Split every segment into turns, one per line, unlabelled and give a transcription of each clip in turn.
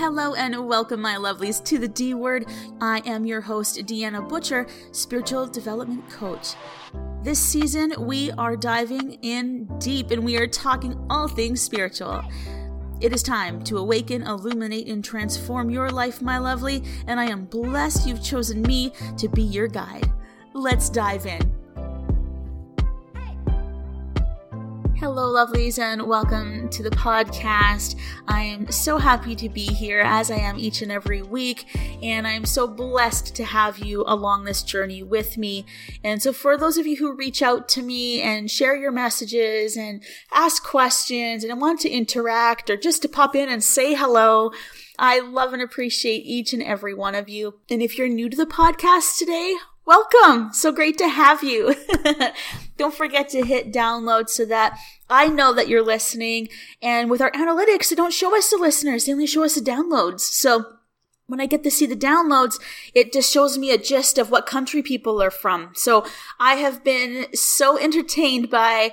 Hello and welcome, my lovelies, to the D Word. I am your host, Deanna Butcher, spiritual development coach. This season, we are diving in deep and we are talking all things spiritual. It is time to awaken, illuminate, and transform your life, my lovely, and I am blessed you've chosen me to be your guide. Let's dive in. Lovelies, and welcome to the podcast. I am so happy to be here as I am each and every week, and I'm so blessed to have you along this journey with me. And so, for those of you who reach out to me and share your messages and ask questions and want to interact or just to pop in and say hello, I love and appreciate each and every one of you. And if you're new to the podcast today, welcome. So great to have you. Don't forget to hit download so that I know that you're listening. And with our analytics, they don't show us the listeners. They only show us the downloads. So when I get to see the downloads, it just shows me a gist of what country people are from. So I have been so entertained by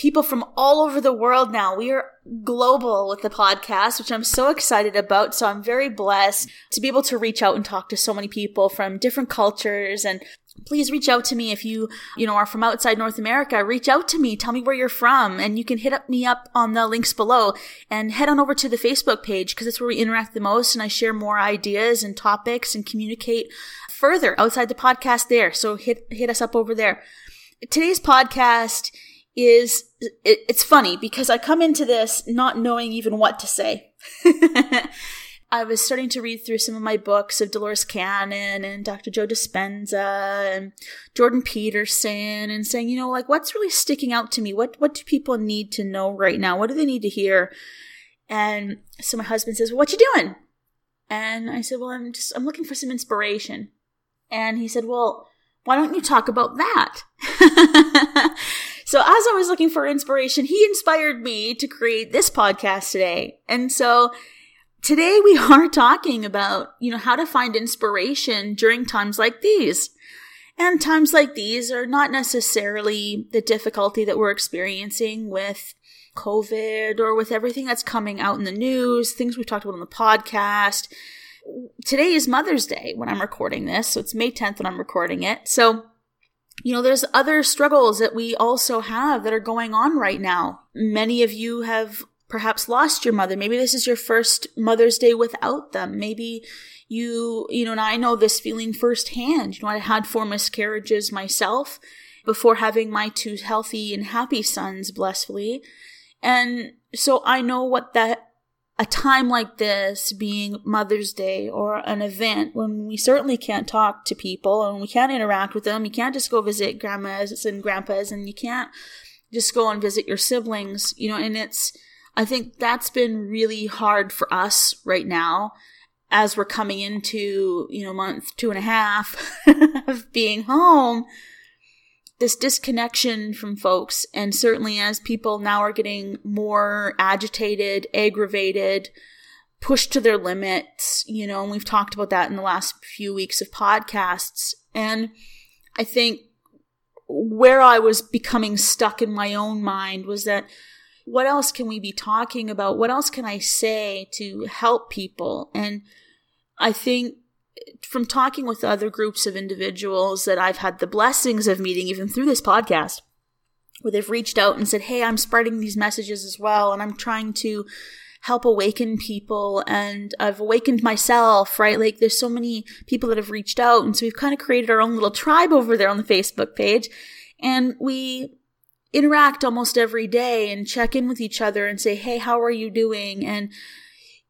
people from all over the world now. We are global with the podcast, which I'm so excited about. So I'm very blessed to be able to reach out and talk to so many people from different cultures. And please reach out to me if you you know are from outside north america. Reach out to me. Tell me where you're from. And you can hit up me up on the links below. And head on over to the facebook page because it's where we interact the most. And i share more ideas and topics and communicate further outside the podcast there. So hit hit us up over there. Today's podcast is it, it's funny because I come into this not knowing even what to say. I was starting to read through some of my books of Dolores Cannon and Dr. Joe Dispenza and Jordan Peterson and saying, you know, like what's really sticking out to me? What what do people need to know right now? What do they need to hear? And so my husband says, well, "What you doing?" And I said, "Well, I'm just I'm looking for some inspiration." And he said, "Well, why don't you talk about that?" So as I was looking for inspiration, he inspired me to create this podcast today. And so today we are talking about, you know, how to find inspiration during times like these. And times like these are not necessarily the difficulty that we're experiencing with COVID or with everything that's coming out in the news, things we've talked about on the podcast. Today is Mother's Day when I'm recording this, so it's May 10th when I'm recording it. So you know, there's other struggles that we also have that are going on right now. Many of you have perhaps lost your mother. Maybe this is your first Mother's Day without them. Maybe you, you know, and I know this feeling firsthand. You know, I had four miscarriages myself before having my two healthy and happy sons, blissfully. And so I know what that a time like this being Mother's Day or an event when we certainly can't talk to people and we can't interact with them. You can't just go visit grandmas and grandpas and you can't just go and visit your siblings, you know, and it's, I think that's been really hard for us right now as we're coming into, you know, month two and a half of being home this disconnection from folks. And certainly as people now are getting more agitated, aggravated, pushed to their limits, you know, and we've talked about that in the last few weeks of podcasts. And I think where I was becoming stuck in my own mind was that what else can we be talking about? What else can I say to help people? And I think from talking with other groups of individuals that I've had the blessings of meeting, even through this podcast, where they've reached out and said, Hey, I'm spreading these messages as well, and I'm trying to help awaken people and I've awakened myself, right? Like there's so many people that have reached out. And so we've kind of created our own little tribe over there on the Facebook page. And we interact almost every day and check in with each other and say, Hey, how are you doing? And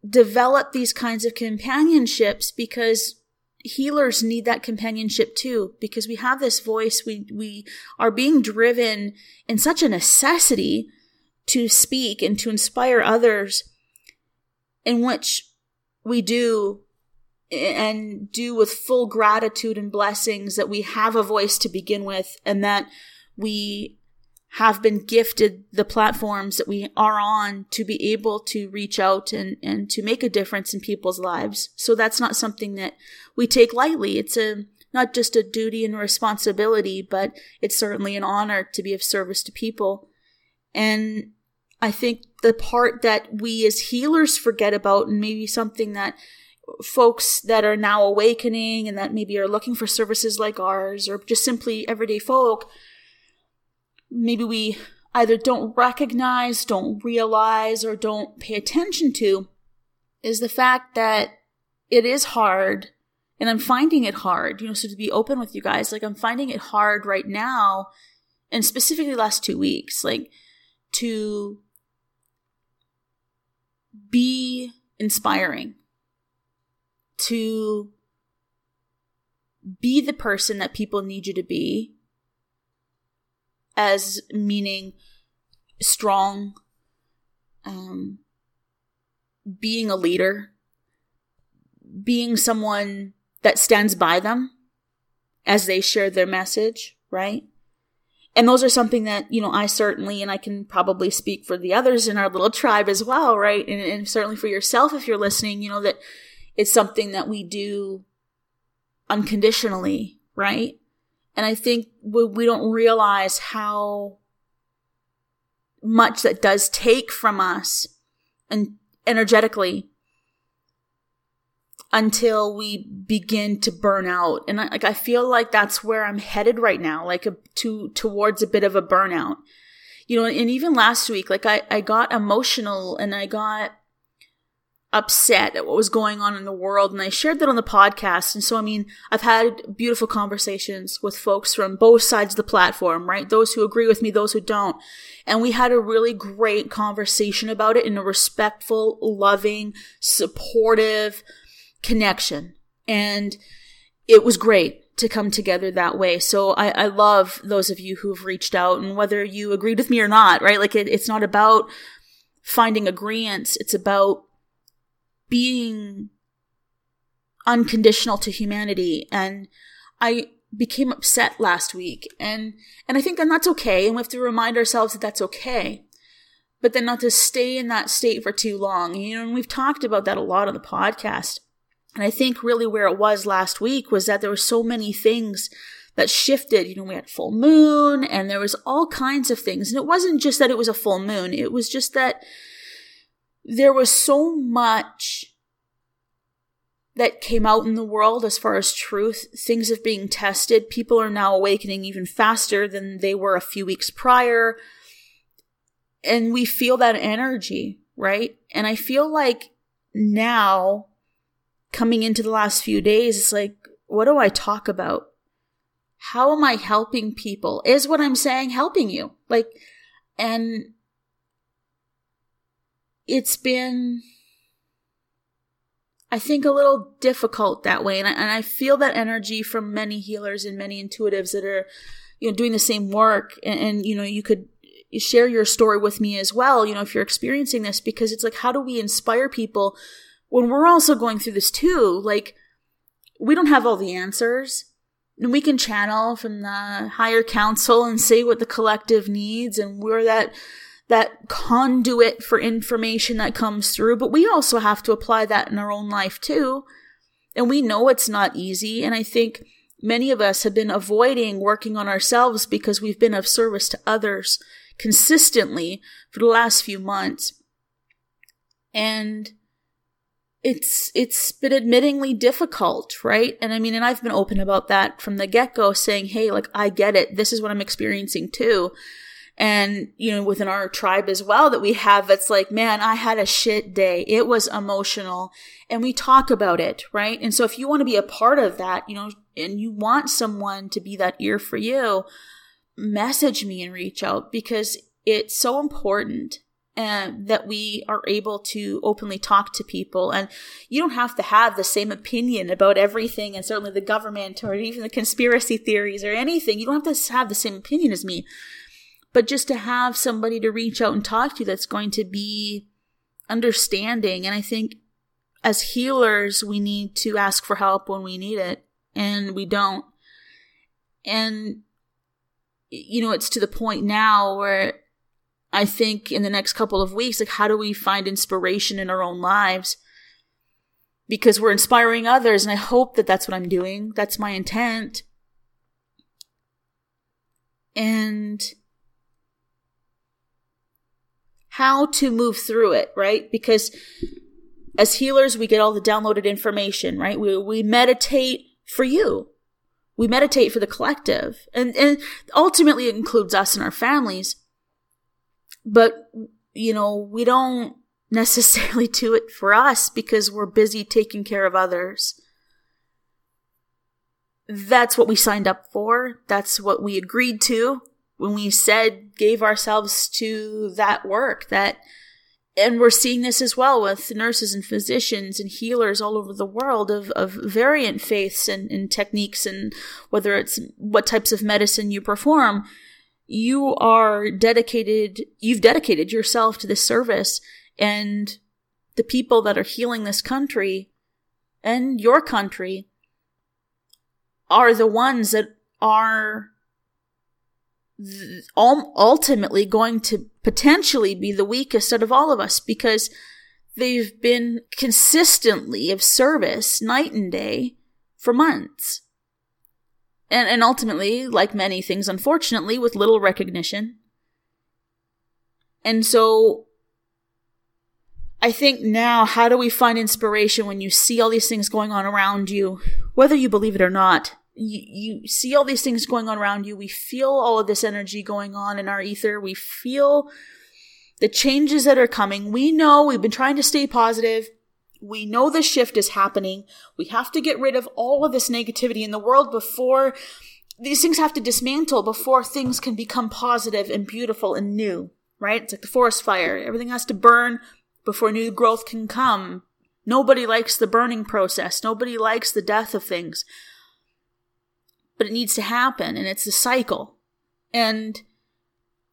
develop these kinds of companionships because healers need that companionship too because we have this voice we we are being driven in such a necessity to speak and to inspire others in which we do and do with full gratitude and blessings that we have a voice to begin with and that we have been gifted the platforms that we are on to be able to reach out and, and to make a difference in people's lives. So that's not something that we take lightly. It's a not just a duty and responsibility, but it's certainly an honor to be of service to people. And I think the part that we as healers forget about, and maybe something that folks that are now awakening and that maybe are looking for services like ours, or just simply everyday folk, maybe we either don't recognize, don't realize, or don't pay attention to, is the fact that it is hard and I'm finding it hard, you know, so to be open with you guys, like I'm finding it hard right now and specifically last two weeks, like to be inspiring, to be the person that people need you to be, as meaning strong, um, being a leader, being someone that stands by them as they share their message, right? And those are something that, you know, I certainly, and I can probably speak for the others in our little tribe as well, right? And, and certainly for yourself, if you're listening, you know, that it's something that we do unconditionally, right? And I think we, we don't realize how much that does take from us and energetically until we begin to burn out. And I, like I feel like that's where I'm headed right now, like a, to towards a bit of a burnout. You know, and even last week, like I, I got emotional and I got upset at what was going on in the world and I shared that on the podcast. And so, I mean, I've had beautiful conversations with folks from both sides of the platform, right? Those who agree with me, those who don't. And we had a really great conversation about it in a respectful, loving, supportive, connection. And it was great to come together that way. So I, I love those of you who've reached out and whether you agreed with me or not, right? Like it, it's not about finding agreements. It's about being unconditional to humanity. And I became upset last week and, and I think that that's okay. And we have to remind ourselves that that's okay. But then not to stay in that state for too long. You know, and we've talked about that a lot on the podcast and I think really where it was last week was that there were so many things that shifted. You know, we had full moon and there was all kinds of things. And it wasn't just that it was a full moon. It was just that there was so much that came out in the world as far as truth. Things are being tested. People are now awakening even faster than they were a few weeks prior. And we feel that energy, right? And I feel like now coming into the last few days, it's like, what do I talk about? How am I helping people? Is what I'm saying helping you? Like, and it's been, I think, a little difficult that way. And I, and I feel that energy from many healers and many intuitives that are, you know, doing the same work. And, and, you know, you could share your story with me as well, you know, if you're experiencing this, because it's like, how do we inspire people when we're also going through this too, like, we don't have all the answers. And we can channel from the higher council and say what the collective needs, and we're that that conduit for information that comes through, but we also have to apply that in our own life too. And we know it's not easy. And I think many of us have been avoiding working on ourselves because we've been of service to others consistently for the last few months. And it's it's been admittingly difficult, right? And I mean, and I've been open about that from the get go, saying, "Hey, like I get it. This is what I'm experiencing too." And you know, within our tribe as well, that we have, it's like, man, I had a shit day. It was emotional, and we talk about it, right? And so, if you want to be a part of that, you know, and you want someone to be that ear for you, message me and reach out because it's so important and that we are able to openly talk to people. And you don't have to have the same opinion about everything, and certainly the government or even the conspiracy theories or anything. You don't have to have the same opinion as me. But just to have somebody to reach out and talk to that's going to be understanding. And I think as healers, we need to ask for help when we need it, and we don't. And, you know, it's to the point now where I think in the next couple of weeks, like, how do we find inspiration in our own lives? Because we're inspiring others, and I hope that that's what I'm doing. That's my intent. And how to move through it, right? Because as healers, we get all the downloaded information, right? We, we meditate for you. We meditate for the collective. And, and ultimately it includes us and our families. But, you know, we don't necessarily do it for us because we're busy taking care of others. That's what we signed up for. That's what we agreed to when we said, gave ourselves to that work, that and we're seeing this as well with nurses and physicians and healers all over the world of, of variant faiths and, and techniques and whether it's what types of medicine you perform you are dedicated you've dedicated yourself to this service and the people that are healing this country and your country are the ones that are ultimately going to potentially be the weakest out of all of us because they've been consistently of service night and day for months. And, and ultimately, like many things, unfortunately, with little recognition. And so I think now, how do we find inspiration when you see all these things going on around you, whether you believe it or not? You, see all these things going on around you. We feel all of this energy going on in our ether. We feel the changes that are coming. We know we've been trying to stay positive. We know the shift is happening. We have to get rid of all of this negativity in the world before these things have to dismantle before things can become positive and beautiful and new, right? It's like the forest fire. Everything has to burn before new growth can come. Nobody likes the burning process. Nobody likes the death of things but it needs to happen and it's a cycle. And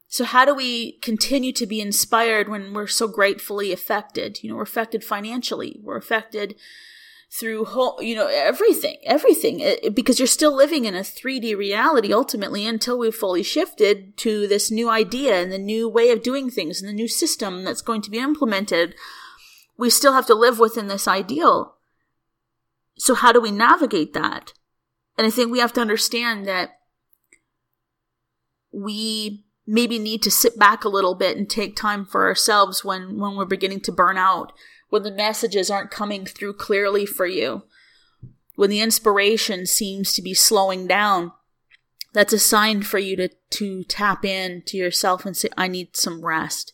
so how do we continue to be inspired when we're so gratefully affected? You know, we're affected financially. We're affected through whole, you know, everything, everything, it, because you're still living in a 3D reality ultimately until we've fully shifted to this new idea and the new way of doing things and the new system that's going to be implemented. We still have to live within this ideal. So how do we navigate that? And I think we have to understand that we maybe need to sit back a little bit and take time for ourselves when, when we're beginning to burn out, when the messages aren't coming through clearly for you, when the inspiration seems to be slowing down. That's a sign for you to, to tap in to yourself and say, I need some rest.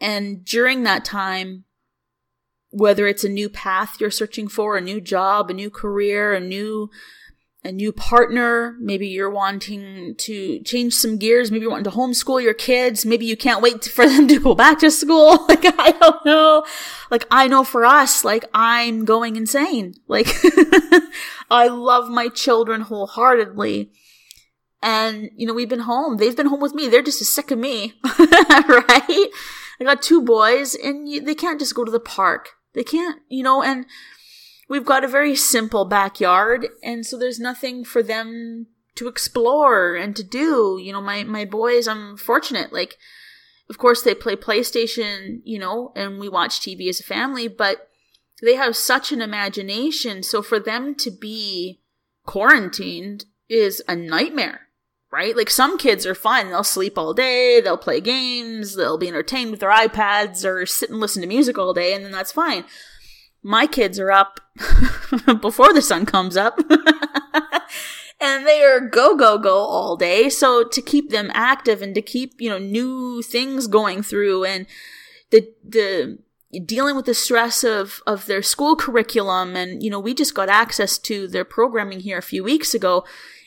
And during that time, whether it's a new path you're searching for, a new job, a new career, a new a new partner, maybe you're wanting to change some gears, maybe you're wanting to homeschool your kids, maybe you can't wait for them to go back to school. Like, I don't know. Like, I know for us, like, I'm going insane. Like, I love my children wholeheartedly. And, you know, we've been home. They've been home with me. They're just as sick of me. right? I got two boys and you, they can't just go to the park. They can't, you know, and we've got a very simple backyard, and so there's nothing for them to explore and to do. You know, my, my boys, I'm fortunate. Like, of course, they play PlayStation, you know, and we watch TV as a family, but they have such an imagination. So for them to be quarantined is a nightmare right? Like some kids are fine. They'll sleep all day, they'll play games, they'll be entertained with their iPads or sit and listen to music all day, and then that's fine. My kids are up before the sun comes up. and they are go go go all day so to keep them active and to keep you know new things going through and the the dealing with the stress of of their school curriculum and you know we just got access to their programming here a few weeks ago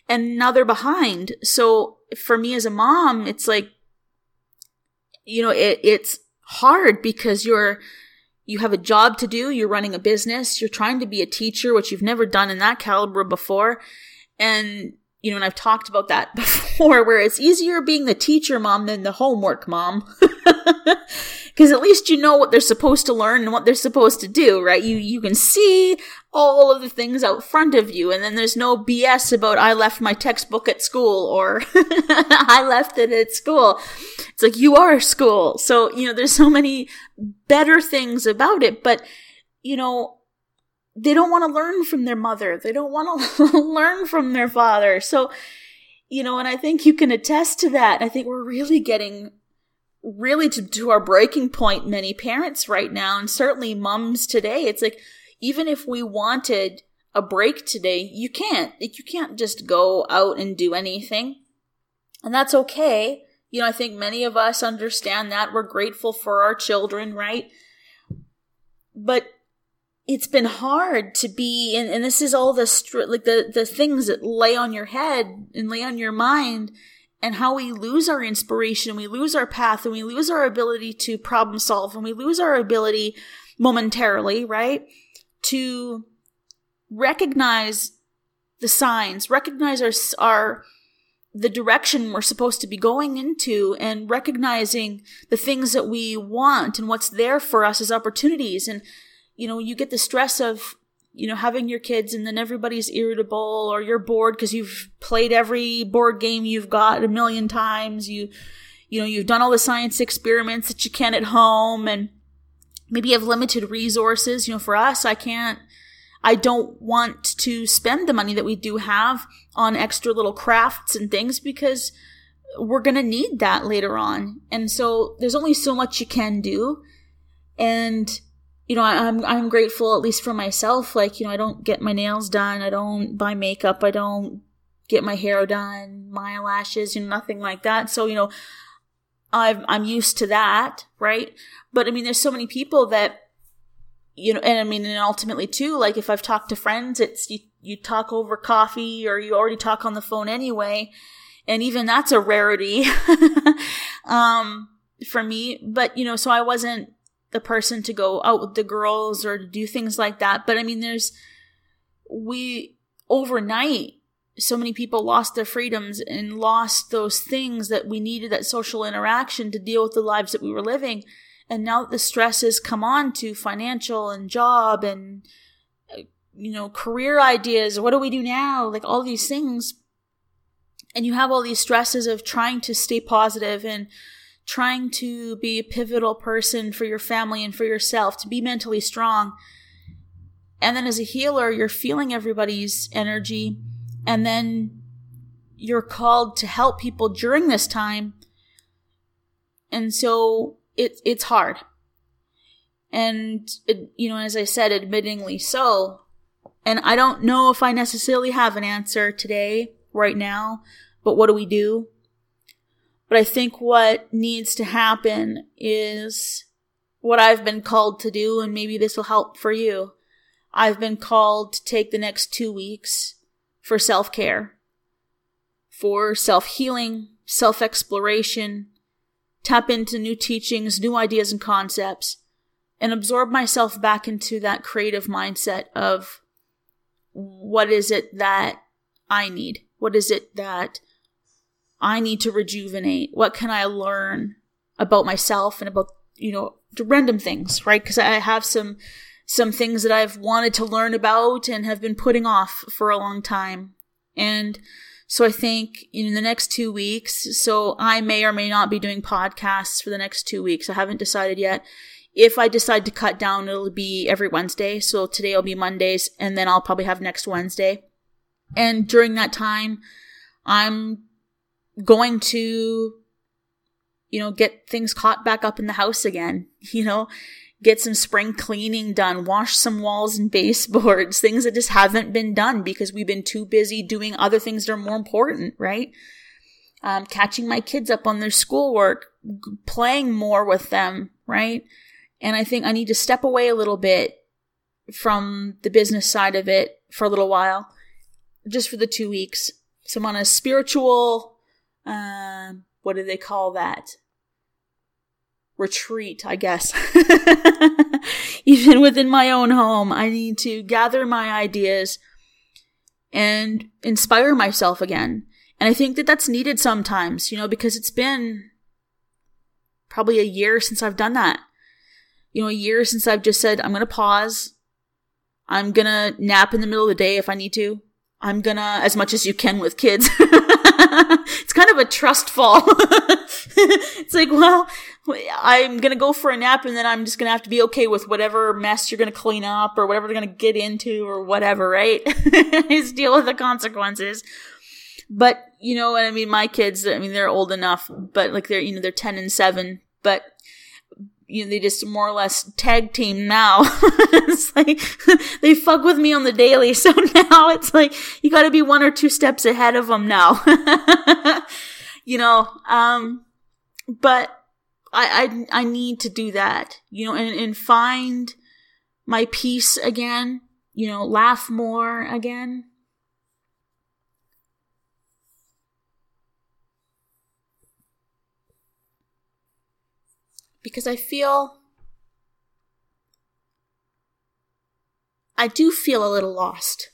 and now they're behind. So for me as a mom, it's like, you know, it, it's hard because you're, you have a job to do, you're running a business, you're trying to be a teacher, which you've never done in that caliber before. And, you know, and I've talked about that before, where it's easier being the teacher mom than the homework mom. because at least you know what they're supposed to learn and what they're supposed to do, right? You you can see all of the things out front of you, and then there's no BS about I left my textbook at school or I left it at school. It's like you are school, so you know there's so many better things about it, but you know they don't want to learn from their mother. They don't want to learn from their father. So, you know, and I think you can attest to that. I think we're really getting really to, to our breaking point, many parents right now, and certainly mums today, it's like, even if we wanted a break today, you can't. Like, you can't just go out and do anything. And that's okay. You know, I think many of us understand that. We're grateful for our children, right? But it's been hard to be, and, and this is all the, like the, the things that lay on your head and lay on your mind and how we lose our inspiration, we lose our path, and we lose our ability to problem solve, and we lose our ability momentarily, right? To recognize the signs, recognize our, our, the direction we're supposed to be going into and recognizing the things that we want and what's there for us as opportunities. And, you know, you get the stress of you know, having your kids and then everybody's irritable or you're bored because you've played every board game you've got a million times. You, you know, you've done all the science experiments that you can at home and maybe you have limited resources. You know, for us, I can't, I don't want to spend the money that we do have on extra little crafts and things because we're going to need that later on. And so there's only so much you can do. And you know, I'm I'm grateful at least for myself. Like, you know, I don't get my nails done, I don't buy makeup, I don't get my hair done, my eyelashes, you know, nothing like that. So, you know, I'm I'm used to that, right? But I mean, there's so many people that, you know, and I mean, and ultimately too, like if I've talked to friends, it's you you talk over coffee or you already talk on the phone anyway, and even that's a rarity, um, for me. But you know, so I wasn't the person to go out with the girls or to do things like that. But I mean, there's, we, overnight, so many people lost their freedoms and lost those things that we needed that social interaction to deal with the lives that we were living. And now that the stresses come on to financial and job and, uh, you know, career ideas, what do we do now? Like all these things. And you have all these stresses of trying to stay positive and, trying to be a pivotal person for your family and for yourself, to be mentally strong. And then as a healer, you're feeling everybody's energy, and then you're called to help people during this time. And so it, it's hard. And, it, you know, as I said, admittingly so. And I don't know if I necessarily have an answer today, right now, but what do we do? But I think what needs to happen is what I've been called to do, and maybe this will help for you. I've been called to take the next two weeks for self care, for self healing, self exploration, tap into new teachings, new ideas and concepts, and absorb myself back into that creative mindset of what is it that I need? What is it that I need to rejuvenate? What can I learn about myself and about, you know, random things, right? Because I have some, some things that I've wanted to learn about and have been putting off for a long time. And so I think in the next two weeks, so I may or may not be doing podcasts for the next two weeks. I haven't decided yet. If I decide to cut down, it'll be every Wednesday. So today will be Mondays and then I'll probably have next Wednesday. And during that time, I'm going to, you know, get things caught back up in the house again, you know, get some spring cleaning done, wash some walls and baseboards, things that just haven't been done because we've been too busy doing other things that are more important, right? Um, catching my kids up on their schoolwork, playing more with them, right? And I think I need to step away a little bit from the business side of it for a little while, just for the two weeks. So I'm on a spiritual um, what do they call that? Retreat, I guess. Even within my own home, I need to gather my ideas and inspire myself again. And I think that that's needed sometimes, you know, because it's been probably a year since I've done that. You know, a year since I've just said, I'm going to pause. I'm going to nap in the middle of the day if I need to. I'm to, as much as you can with kids. it's kind of a trust fall. it's like, well, I'm gonna go for a nap and then I'm just gonna have to be okay with whatever mess you're gonna clean up or whatever they're gonna get into or whatever, right? just deal with the consequences. But, you know, and I mean, my kids, I mean, they're old enough, but like they're, you know, they're 10 and 7. but you know, they just more or less tag team now. it's like they fuck with me on the daily. So now it's like you got to be one or two steps ahead of them now. you know, um, but I, I, I need to do that, you know, and, and find my peace again, you know, laugh more again. Because I feel I do feel a little lost.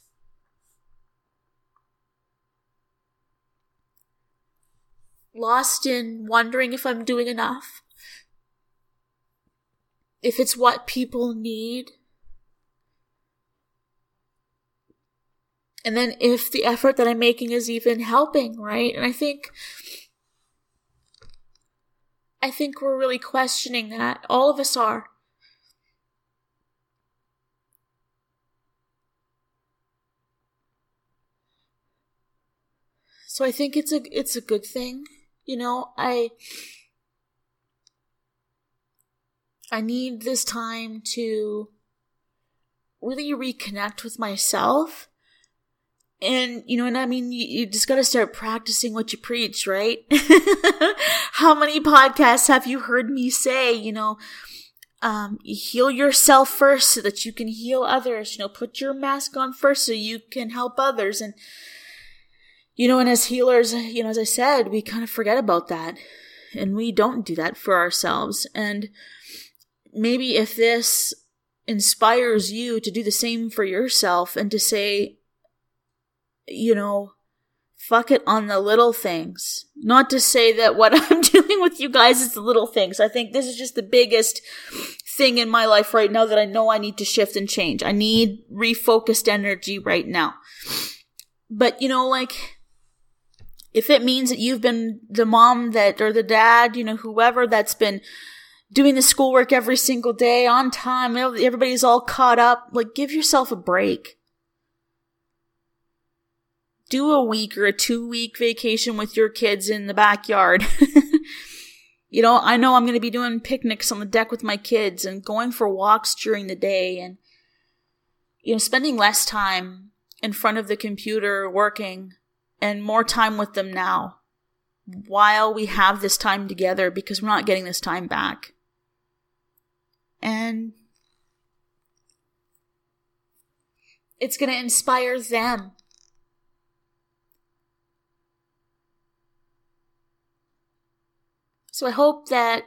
Lost in wondering if I'm doing enough if it's what people need. And then if the effort that I'm making is even helping, right? And I think I think we're really questioning that. All of us are. So I think it's a it's a good thing. You know, I I need this time to really reconnect with myself. And, you know, and I mean, you, you just got to start practicing what you preach, right? How many podcasts have you heard me say, you know, um, heal yourself first so that you can heal others, you know, put your mask on first so you can help others. And, you know, and as healers, you know, as I said, we kind of forget about that and we don't do that for ourselves. And, maybe if this inspires you to do the same for yourself and to say, you know, fuck it on the little things. Not to say that what I'm doing with you guys is the little things. I think this is just the biggest thing in my life right now that I know I need to shift and change. I need refocused energy right now. But, you know, like, if it means that you've been the mom that, or the dad, you know, whoever that's been doing the schoolwork every single day on time. Everybody's all caught up. Like, give yourself a break. Do a week or a two week vacation with your kids in the backyard. you know, I know I'm going to be doing picnics on the deck with my kids and going for walks during the day and, you know, spending less time in front of the computer working and more time with them now while we have this time together because we're not getting this time back and it's going to inspire them. So I hope that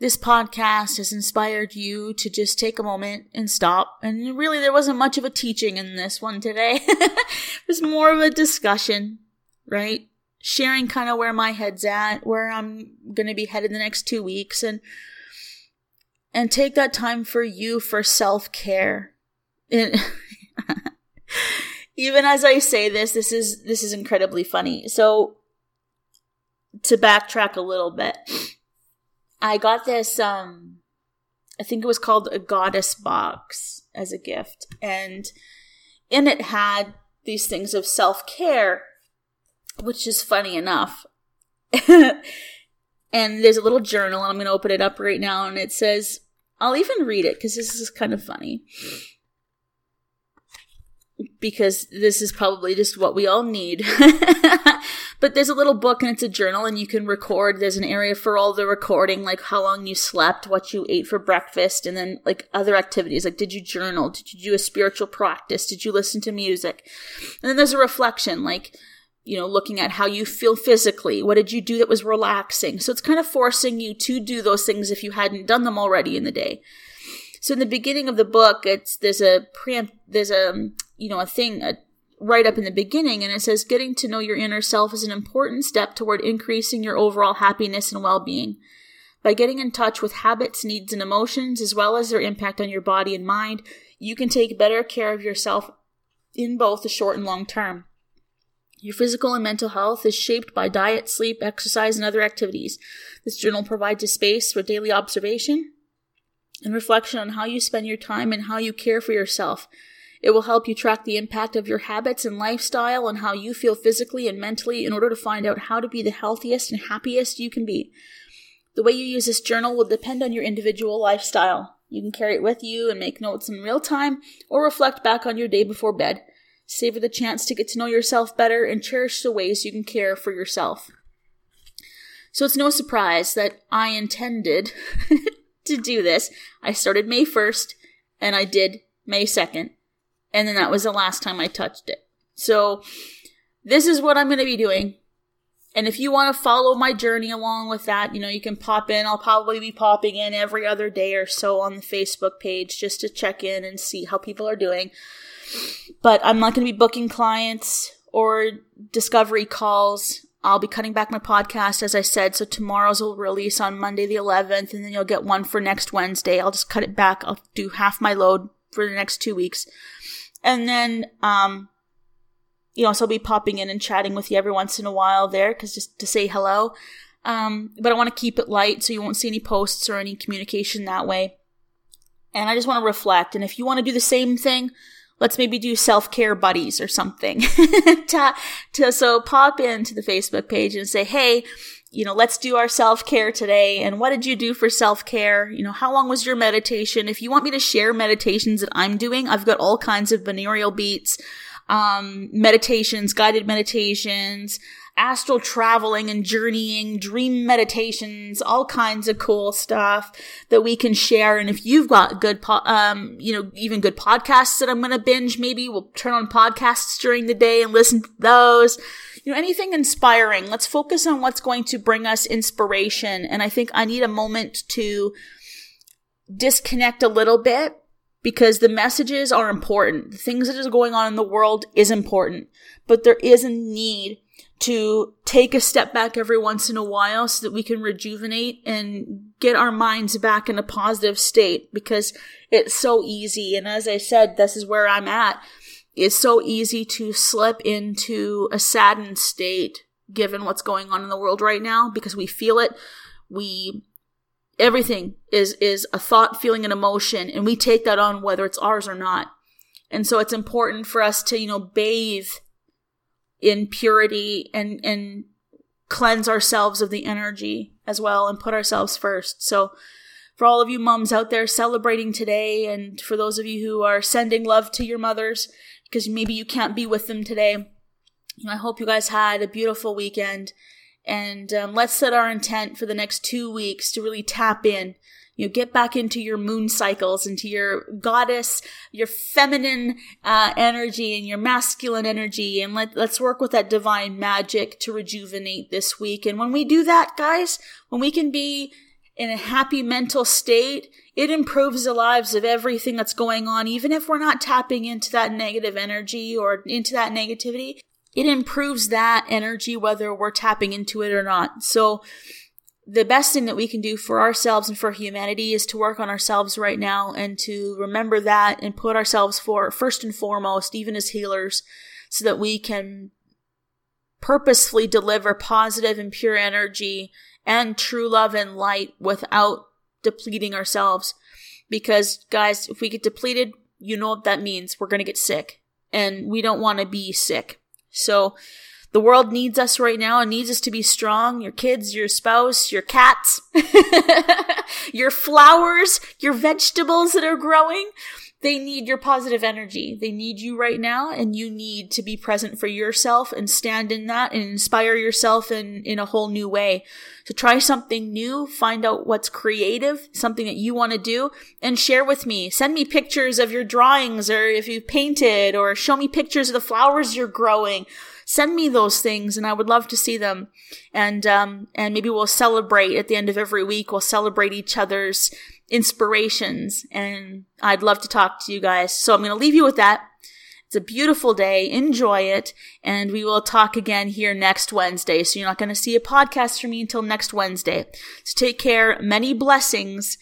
this podcast has inspired you to just take a moment and stop. And really, there wasn't much of a teaching in this one today. it was more of a discussion, right? Sharing kind of where my head's at, where I'm going to be headed the next two weeks, and and take that time for you for self care. even as I say this, this is this is incredibly funny. So to backtrack a little bit, I got this um I think it was called a goddess box as a gift and in it had these things of self-care which is funny enough. and there's a little journal and I'm going to open it up right now and it says I'll even read it because this is kind of funny. Because this is probably just what we all need. but there's a little book and it's a journal and you can record. There's an area for all the recording, like how long you slept, what you ate for breakfast, and then like other activities. Like, did you journal? Did you do a spiritual practice? Did you listen to music? And then there's a reflection, like, you know, looking at how you feel physically. What did you do that was relaxing? So it's kind of forcing you to do those things if you hadn't done them already in the day. So in the beginning of the book, it's there's a preempt there's a you know a thing a, right up in the beginning, and it says getting to know your inner self is an important step toward increasing your overall happiness and well-being. By getting in touch with habits, needs, and emotions, as well as their impact on your body and mind, you can take better care of yourself in both the short and long term. Your physical and mental health is shaped by diet, sleep, exercise, and other activities. This journal provides a space for daily observation and reflection on how you spend your time and how you care for yourself. It will help you track the impact of your habits and lifestyle on how you feel physically and mentally in order to find out how to be the healthiest and happiest you can be. The way you use this journal will depend on your individual lifestyle. You can carry it with you and make notes in real time or reflect back on your day before bed. Savor the chance to get to know yourself better and cherish the ways you can care for yourself. So it's no surprise that I intended to do this. I started May 1st and I did May 2nd. And then that was the last time I touched it. So this is what I'm going to be doing. And if you want to follow my journey along with that, you know, you can pop in. I'll probably be popping in every other day or so on the Facebook page just to check in and see how people are doing. But I'm not going to be booking clients or discovery calls. I'll be cutting back my podcast, as I said. So tomorrow's will release on Monday the 11th, and then you'll get one for next Wednesday. I'll just cut it back. I'll do half my load for the next two weeks. And then, um, you know, so I'll be popping in and chatting with you every once in a while there, because just to say hello. Um, but I want to keep it light so you won't see any posts or any communication that way. And I just want to reflect. And if you want to do the same thing, let's maybe do self-care buddies or something. to, to, so pop into the Facebook page and say, hey, you know, let's do our self-care today. And what did you do for self-care? You know, how long was your meditation? If you want me to share meditations that I'm doing, I've got all kinds of binaural beats um, meditations, guided meditations, astral traveling and journeying, dream meditations, all kinds of cool stuff that we can share. And if you've got good, po- um, you know, even good podcasts that I'm going to binge, maybe we'll turn on podcasts during the day and listen to those. You know, anything inspiring. Let's focus on what's going to bring us inspiration. And I think I need a moment to disconnect a little bit because the messages are important. The things that is going on in the world is important, but there is a need to take a step back every once in a while so that we can rejuvenate and get our minds back in a positive state because it's so easy. And as I said, this is where I'm at. It's so easy to slip into a saddened state given what's going on in the world right now because we feel it. We everything is is a thought feeling an emotion and we take that on whether it's ours or not and so it's important for us to you know bathe in purity and and cleanse ourselves of the energy as well and put ourselves first so for all of you moms out there celebrating today and for those of you who are sending love to your mothers because maybe you can't be with them today. You know, i hope you guys had a beautiful weekend. And um, let's set our intent for the next two weeks to really tap in. You know, get back into your moon cycles, into your goddess, your feminine uh, energy and your masculine energy, and let, let's work with that divine magic to rejuvenate this week. And when we do that, guys, when we can be in a happy mental state, it improves the lives of everything that's going on, even if we're not tapping into that negative energy or into that negativity it improves that energy whether we're tapping into it or not. So the best thing that we can do for ourselves and for humanity is to work on ourselves right now and to remember that and put ourselves for first and foremost, even as healers, so that we can purposefully deliver positive and pure energy and true love and light without depleting ourselves. Because guys, if we get depleted, you know what that means. We're going to get sick and we don't want to be sick. So the world needs us right now and needs us to be strong. Your kids, your spouse, your cats, your flowers, your vegetables that are growing. They need your positive energy. They need you right now and you need to be present for yourself and stand in that and inspire yourself in, in a whole new way. So try something new, find out what's creative, something that you want to do and share with me. Send me pictures of your drawings or if you painted or show me pictures of the flowers you're growing send me those things and I would love to see them. And, um, and maybe we'll celebrate at the end of every week. We'll celebrate each other's inspirations. And I'd love to talk to you guys. So I'm going to leave you with that. It's a beautiful day. Enjoy it. And we will talk again here next Wednesday. So you're not going to see a podcast from me until next Wednesday. So take care. Many blessings